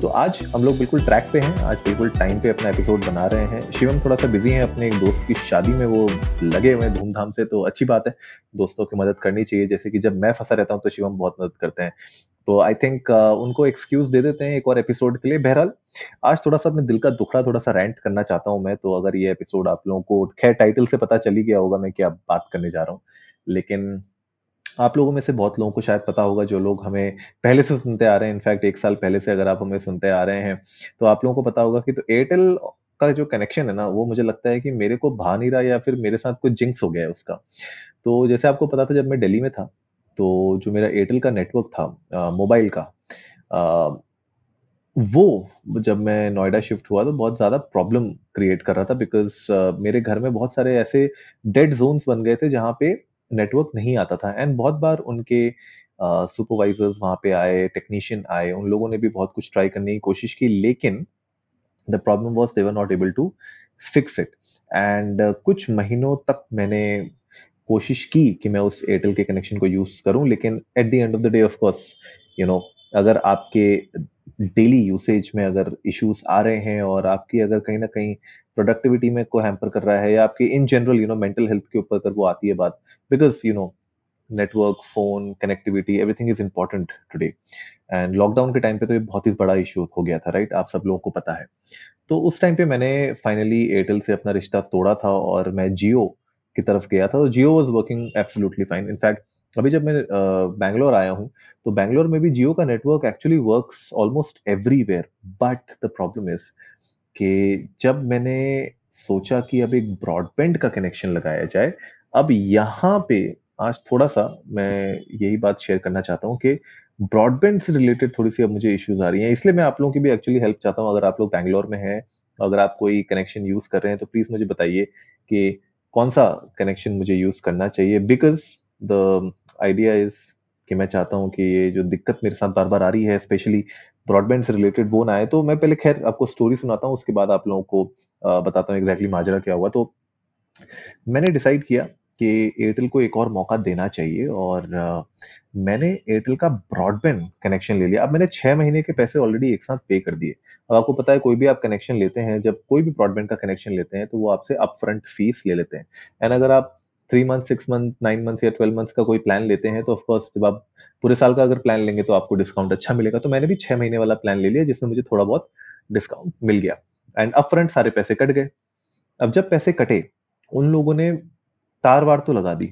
तो आज हम लोग बिल्कुल ट्रैक पे हैं। आज बिल्कुल टाइम पे अपना एपिसोड बना रहे हैं। शिवम थोड़ा सा बिज़ी है अपने एक दोस्त की शादी में। वो लगे हुए धूमधाम से तो अच्छी बात है। दोस्तों की मदद करनी चाहिए। जैसे कि जब मैं फंसा रहता हूँ तो शिवम बहुत मदद करते हैं। तो आई थिंक uh, उनको एक्सक्यूज दे देते हैं एक और एपिसोड के लिए। बहरहाल आज थोड़ा सा अपने दिल का दुखड़ा थोड़ा सा रेंट करना चाहता हूँ मैं। तो अगर ये एपिसोड आप लोगों को खैर टाइटल से पता चली गया होगा मैं क्या बात करने जा रहा हूँ। लेकिन आप लोगों में से बहुत लोगों को शायद पता होगा जो लोग हमें पहले से सुनते आ रहे हैं। इनफैक्ट एक साल पहले से अगर आप हमें सुनते आ रहे हैं तो आप लोगों को पता होगा कि तो एयरटेल का जो कनेक्शन है ना वो मुझे लगता है कि मेरे को भा नहीं रहा या फिर मेरे साथ कुछ जिंक्स हो गया है उसका। तो जैसे आपको पता था जब मैं दिल्ली में था तो जो मेरा एयरटेल का नेटवर्क था मोबाइल का आ, वो जब मैं नोएडा शिफ्ट हुआ तो बहुत ज़्यादा प्रॉब्लम क्रिएट कर रहा था बिकॉज़ uh, मेरे घर में बहुत सारे ऐसे डेड जोन्स बन गए थे जहाँ पे नेटवर्क नहीं आता था। एंड बहुत बार उनके सुपरवाइजर्स uh, वहाँ पे आए टेक्नीशियन आए उन लोगों ने भी बहुत कुछ ट्राई करने की कोशिश की लेकिन the problem was they were not able to fix it and कुछ महीनों तक मैंने कोशिश की कि मैं उस एयरटेल के कनेक्शन को यूज़ करूँ लेकिन at the end of the day of course you know अगर आपके डेली यूसेज में अगर इश्यूज़ आ रहे हैं और आपकी अगर कहीं ना कहीं प्रोडक्टिविटी में को हैम्पर कर रहा है या आपकी in general you know mental health के ऊपर अगर वो आती है बात because you know network phone connectivity everything is important today and lockdown के टाइम पे तो ये बहुत ही बड़ा इशू हो गया था राइट आप सब लोगों को पता है। तो उस टाइम पे मैंने फाइनली एयरटेल से अपना रिश्ता तोड़ा था और मैं जियो की तरफ़ गया था तो Jio was working absolutely fine in fact अभी जब मैं बैंगलोर आया हूँ तो बैंगलोर में भी जियो का network actually works almost everywhere but the problem is कि जब मैंने सोचा कि अब एक ब्रॉडबैंड का कनेक्शन लगाया जाए, अब यहाँ पे आज थोड़ा सा मैं यही बात शेयर करना चाहता हूँ कि ब्रॉडबैंड से रिलेटेड थोड़ी सी अब मुझे इश्यूज़ आ रही हैं। इसलिए मैं आप लोगों की भी एक्चुअली हेल्प चाहता हूँ। अगर आप लोग बैंगलोर में हैं, अगर आप कोई कनेक्शन यूज़ कर रहे हैं तो प्लीज़ मुझे बताइए कि कौन सा कनेक्शन मुझे यूज़ करना चाहिए? बिकॉज़ द आइडिया इज़ कि मैं चाहता हूँ कि ये जो दिक्कत मेरे साथ बार बार आ रही है स्पेशली ब्रॉडबैंड से रिलेटेड वो ना आए तो मैं पहले खैर आपको स्टोरी सुनाता हूँ, उसके बाद आप लोगों को बताता हूँ एग्जैक्टली माजरा क्या हुआ। तो मैंने डिसाइड किया कि एयरटेल को एक और मौका देना चाहिए और मैंने एयरटेल का ब्रॉडबैंड कनेक्शन ले लिया। अब मैंने छह महीने के पैसे ऑलरेडी एक साथ पे कर दिए। अब आपको पता है, कोई भी आप कनेक्शन लेते हैं, जब कोई भी ब्रॉडबैंड का कनेक्शन लेते हैं तो वो आपसे अप फ्रंट फ़ीस ले लेते हैं। एंड अगर आप three month six month nine month या ट्वेल्व मंथ्स का कोई प्लान लेते हैं तो ऑफकोर्स जब आप पूरे साल का अगर प्लान लेंगे तो आपको डिस्काउंट अच्छा मिलेगा। तो मैंने भी छह महीने वाला प्लान ले लिया, जिसमें मुझे थोड़ा बहुत डिस्काउंट मिल गया। एंड अप फ्रंट सारे पैसे कट गए। अब जब पैसे कटे, उन लोगों ने तार वार तो लगा दी,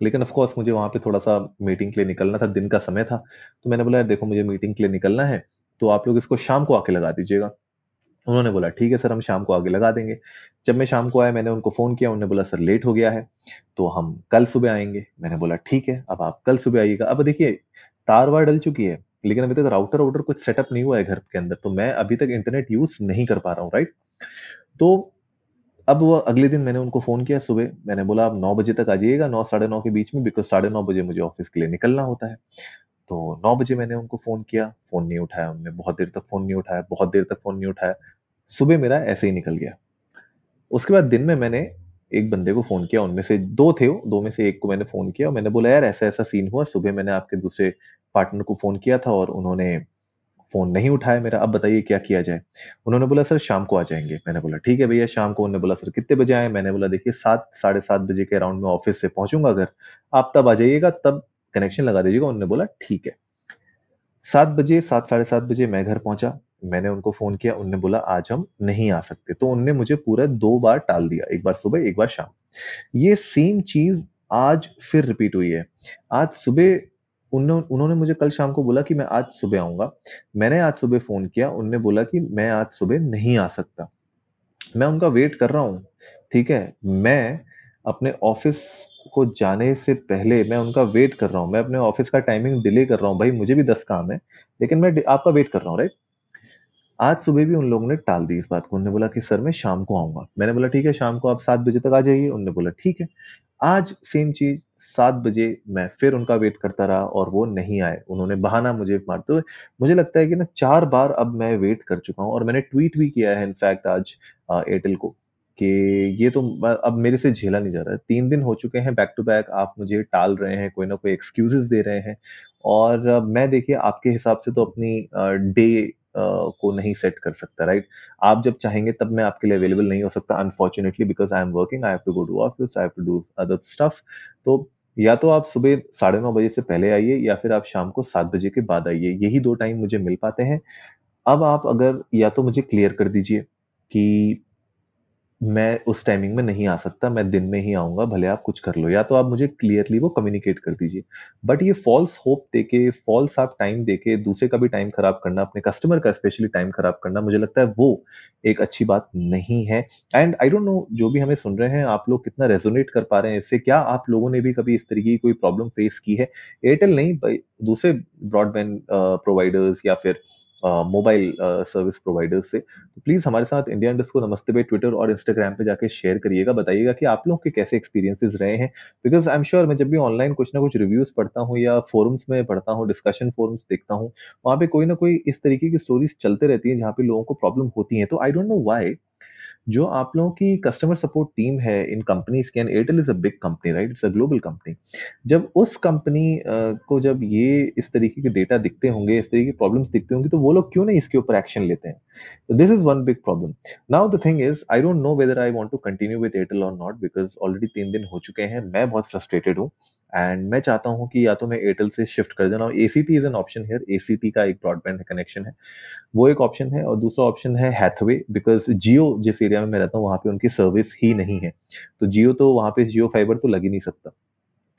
लेकिन ऑफ़ कोर्स मुझे वहाँ पे थोड़ा सा मीटिंग के लिए निकलना था, दिन का समय था। तो मैंने बोला, यार देखो, मुझे मीटिंग के लिए निकलना है तो आप लोग इसको शाम को आके लगा दीजिएगा। उन्होंने बोला, ठीक है सर, हम शाम को आगे लगा देंगे। जब मैं शाम को आया, मैंने उनको फ़ोन किया, उन्होंने बोला, सर, लेट हो गया है तो हम कल सुबह आएँगे। मैंने बोला, ठीक है, अब आप कल सुबह आइएगा। अब देखिए, तार वार डल चुकी है, लेकिन अभी तक राउटर वाउटर कुछ सेटअप नहीं हुआ है घर के अंदर तो मैं अभी तक इंटरनेट यूज़ नहीं कर पा रहा हूँ, राइट? तो अब वो अगले दिन मैंने उनको फ़ोन किया सुबह, मैंने बोला, आप नौ बजे तक आ जाइएगा, नौ, साढ़े नौ के बीच में, बिकॉज़ साढ़े नौ बजे मुझे ऑफ़िस के लिए निकलना होता है। तो नौ बजे मैंने उनको फ़ोन किया। फ़ोन नहीं उठाया उन्होंने बहुत देर तक फ़ोन नहीं उठाया, बहुत देर तक फ़ोन नहीं उठाया। सुबह मेरा ऐसे ही निकल गया। उसके बाद दिन में मैंने एक बंदे को फ़ोन किया। उनमें से दो थे दो में से एक को मैंने फ़ोन किया और मैंने बोला, यार, ऐसा ऐसा सीन हुआ। सुबह मैंने आपके दूसरे पार्टनर को फ़ोन किया था और उन्होंने फ़ोन नहीं उठाया मेरा। अब बताइए क्या किया जाए? उन्होंने बोला, सर, शाम को आ जाएँगे। मैंने बोला, ठीक है भैया, शाम को। उन्होंने बोला, सर, कितने बजे आए? मैंने बोला, देखिए, सात, साढ़े सात बजे के अराउंड में ऑफ़िस से पहुंचूँगा अगर। आप तब आ जाइएगा, तब कनेक्शन लगा दीजिएगा। उन्होंने बोला, ठीक है। सात बजे, सात, साढ़े सात बजे मैं घर पहुँचा, मैंने उनको फ़ोन किया उन्होंने बोला, आज हम नहीं आ सकते। तो उनने मुझे पूरा दो बार टाल दिया, एक बार सुबह, एक बार शाम। ये सेम चीज़ आज फिर रिपीट हुई है। आज सुबह उन्होंने मुझे कल शाम को बोला कि मैं आज सुबह आऊँगा। मैंने आज सुबह फ़ोन किया, उनने बोला कि मैं आज सुबह नहीं आ सकता। मैं उनका वेट कर रहा हूँ, ठीक है? मैं अपने ऑफ़िस को जाने से पहले मैं उनका वेट कर रहा हूँ। मैं अपने ऑफ़िस का टाइमिंग डिले कर रहा हूँ। भाई, मुझे भी दस काम है, लेकिन मैं आपका वेट कर रहा हूँ राइट आज सुबह भी उन लोगों ने टाल दी इस बात को। उन्होंने बोला कि, सर, मैं शाम को आऊँगा। मैंने बोला, ठीक है, शाम को आप सात बजे तक आ जाइए। उन्होंने बोला, ठीक है। आज सेम चीज़, सात बजे मैं फिर उनका वेट करता रहा और वो नहीं आए। उन्होंने बहाना मुझे मारते हुए मुझे लगता है कि ना, चार बार अब मैं वेट कर चुका हूँ और मैंने ट्वीट भी किया है इनफैक्ट आज एयरटेल को। कि ये तो अब मेरे से झेला नहीं जा रहा है। तीन दिन हो चुके हैं बैक टू बैक आप मुझे टाल रहे हैं, कोई ना कोई एक्सक्यूजेस दे रहे हैं। और मैं देखिए, आपके हिसाब से तो अपनी डे को नहीं सेट कर सकता राइट आप जब चाहेंगे तब मैं आपके लिए अवेलेबल नहीं हो सकता unfortunately because I am working I have to go to office I have to do other stuff तो या तो आप सुबह साढ़े नौ बजे से पहले आइए, या फिर आप शाम को सात बजे के बाद आइए, यही दो टाइम मुझे मिल पाते हैं। अब आप अगर या तो मुझे क्लियर कर दीजिए कि मैं उस टाइमिंग में नहीं आ सकता, मैं दिन में ही आऊँगा, भले आप कुछ कर लो, या तो आप मुझे क्लियरली वो कम्युनिकेट कर दीजिए। बट ये फॉल्स होप देके फॉल्स आप टाइम देके दूसरे का भी टाइम खराब करना, अपने कस्टमर का स्पेशली टाइम खराब करना, मुझे लगता है वो एक अच्छी बात नहीं है। एंड आई डोंट नो जो भी हमें सुन रहे हैं, आप लोग कितना रेजोनेट कर पा रहे हैं इससे? क्या आप लोगों ने भी कभी इस तरीके की कोई प्रॉब्लम फेस की है? एयरटेल नहीं दूसरे ब्रॉडबैंड प्रोवाइडर्स या फिर मोबाइल सर्विस प्रोवाइडर्स से। तो प्लीज़ हमारे साथ इंडिया इंडस्ट को नमस्ते पे ट्विटर और इंस्टाग्राम पे जाके शेयर करिएगा, बताइएगा कि आप लोग के कैसे एक्सपीरियंसेस रहे हैं। बिकॉज़ आई एम श्योर मैं जब भी ऑनलाइन कुछ ना कुछ रिव्यूज़ पढ़ता हूँ या फोरम्स में पढ़ता हूँ डिस्कशन फोरम्स देखता हूँ, वहाँ पे कोई ना कोई इस तरीके की स्टोरीज चलते रहती है जहाँ पे लोगों को प्रॉब्लम होती है। तो आई डोंट नो वाई जो आप लोगों की कस्टमर सपोर्ट टीम है इन कंपनीज़ के Airtel is a big company right it's a global company जब उस कंपनी को जब ये इस तरीके के डेटा दिखते होंगे, इस तरीके की प्रॉब्लम्स दिखते होंगे तो वो लोग क्यों नहीं इसके ऊपर एक्शन लेते हैं? तो this is one big problem now the thing is I don't know whether I want to continue with Airtel और नॉट बिकॉज़ ऑलरेडी तीन दिन हो चुके हैं, मैं बहुत फ्रस्ट्रेटेड हूँ एंड मैं चाहता हूँ कि या तो मैं एयरटेल से शिफ्ट कर जाना A C T is an option here A C T का एक ब्रॉडबैंड कनेक्शन है। वो एक ऑप्शन है, और दूसरा ऑप्शन है हैथवे बिकॉज़ जियो जिस एरिया में मैं रहता हूँ, वहाँ पे उनकी सर्विस ही नहीं है। तो जियो तो वहाँ पे जियो फाइबर तो लग ही नहीं सकता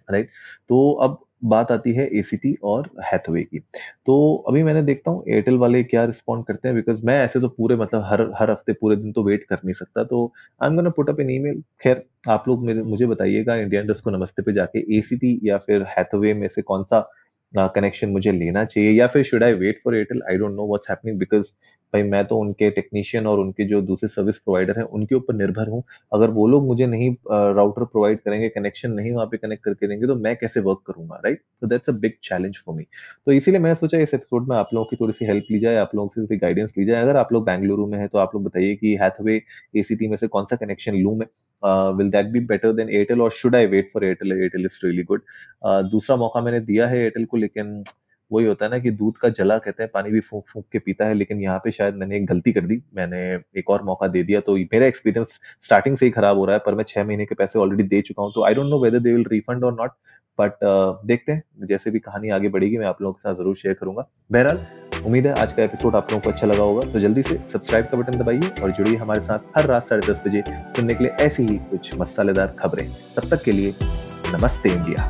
राइट तो अब बात आती है एसीटी और हैथवे की। तो अभी मैंने देखता हूँ एयरटेल वाले क्या रिस्पॉन्ड करते हैं बिकॉज़ मैं ऐसे तो पूरे मतलब हर हर हफ़्ते पूरे दिन तो वेट कर नहीं सकता। तो I am gonna put up an email खैर, आप लोग मेरे, मुझे बताइएगा इंडिया इंडस्ट को नमस्ते पे जाके एसीटी या फिर हैथवे में से कौन सा कनेक्शन मुझे लेना चाहिए, या फिर should I wait for Airtel I don't know what's happening because भाई मैं तो उनके टेक्नीशियन और उनके जो दूसरे सर्विस प्रोवाइडर हैं, उनके ऊपर निर्भर हूँ। अगर वो लोग मुझे नहीं राउटर प्रोवाइड करेंगे कनेक्शन नहीं वहाँ पे कनेक्ट करके देंगे तो मैं कैसे वर्क करूँगा राइट तो that's a big challenge for me तो इसीलिए मैंने सोचा इस एपिसोड में आप लोगों की थोड़ी सी हेल्प ली जाए, आप लोगों से थोड़ी गाइडेंस ली जाए। अगर आप लोग बैंगलुरु में है तो आप लोग बताइए कि हैथवे एसीटी में से कौन सा कनेक्शन लू मैं। Will that be better than Airtel और should I wait for Airtel Airtel is really good दूसरा मौका मैंने दिया है एयरटेल को, लेकिन वही होता है ना कि दूध का जला कहते हैं, पानी भी फूंक फूंक के पीता है, लेकिन यहाँ पे शायद मैंने एक गलती कर दी, मैंने एक और मौका दे दिया तो मेरा एक्सपीरियंस स्टार्टिंग से ही खराब हो रहा है, पर मैं छह महीने के पैसे ऑलरेडी दे चुका हूँ तो I don't know whether they will refund और नॉट बट देखते हैं, जैसे भी कहानी आगे बढ़ेगी, मैं आप लोगों के साथ ज़रूर शेयर करूँगा। बहरहाल, उम्मीद है आज का एपिसोड आप लोगों को अच्छा लगा होगा तो जल्दी से सब्सक्राइब का बटन दबाइए और जुड़िए हमारे साथ हर रात साढ़े दस बजे सुनने के लिए ऐसी ही कुछ मसालेदार खबरें। तब तक के लिए, नमस्ते इंडिया।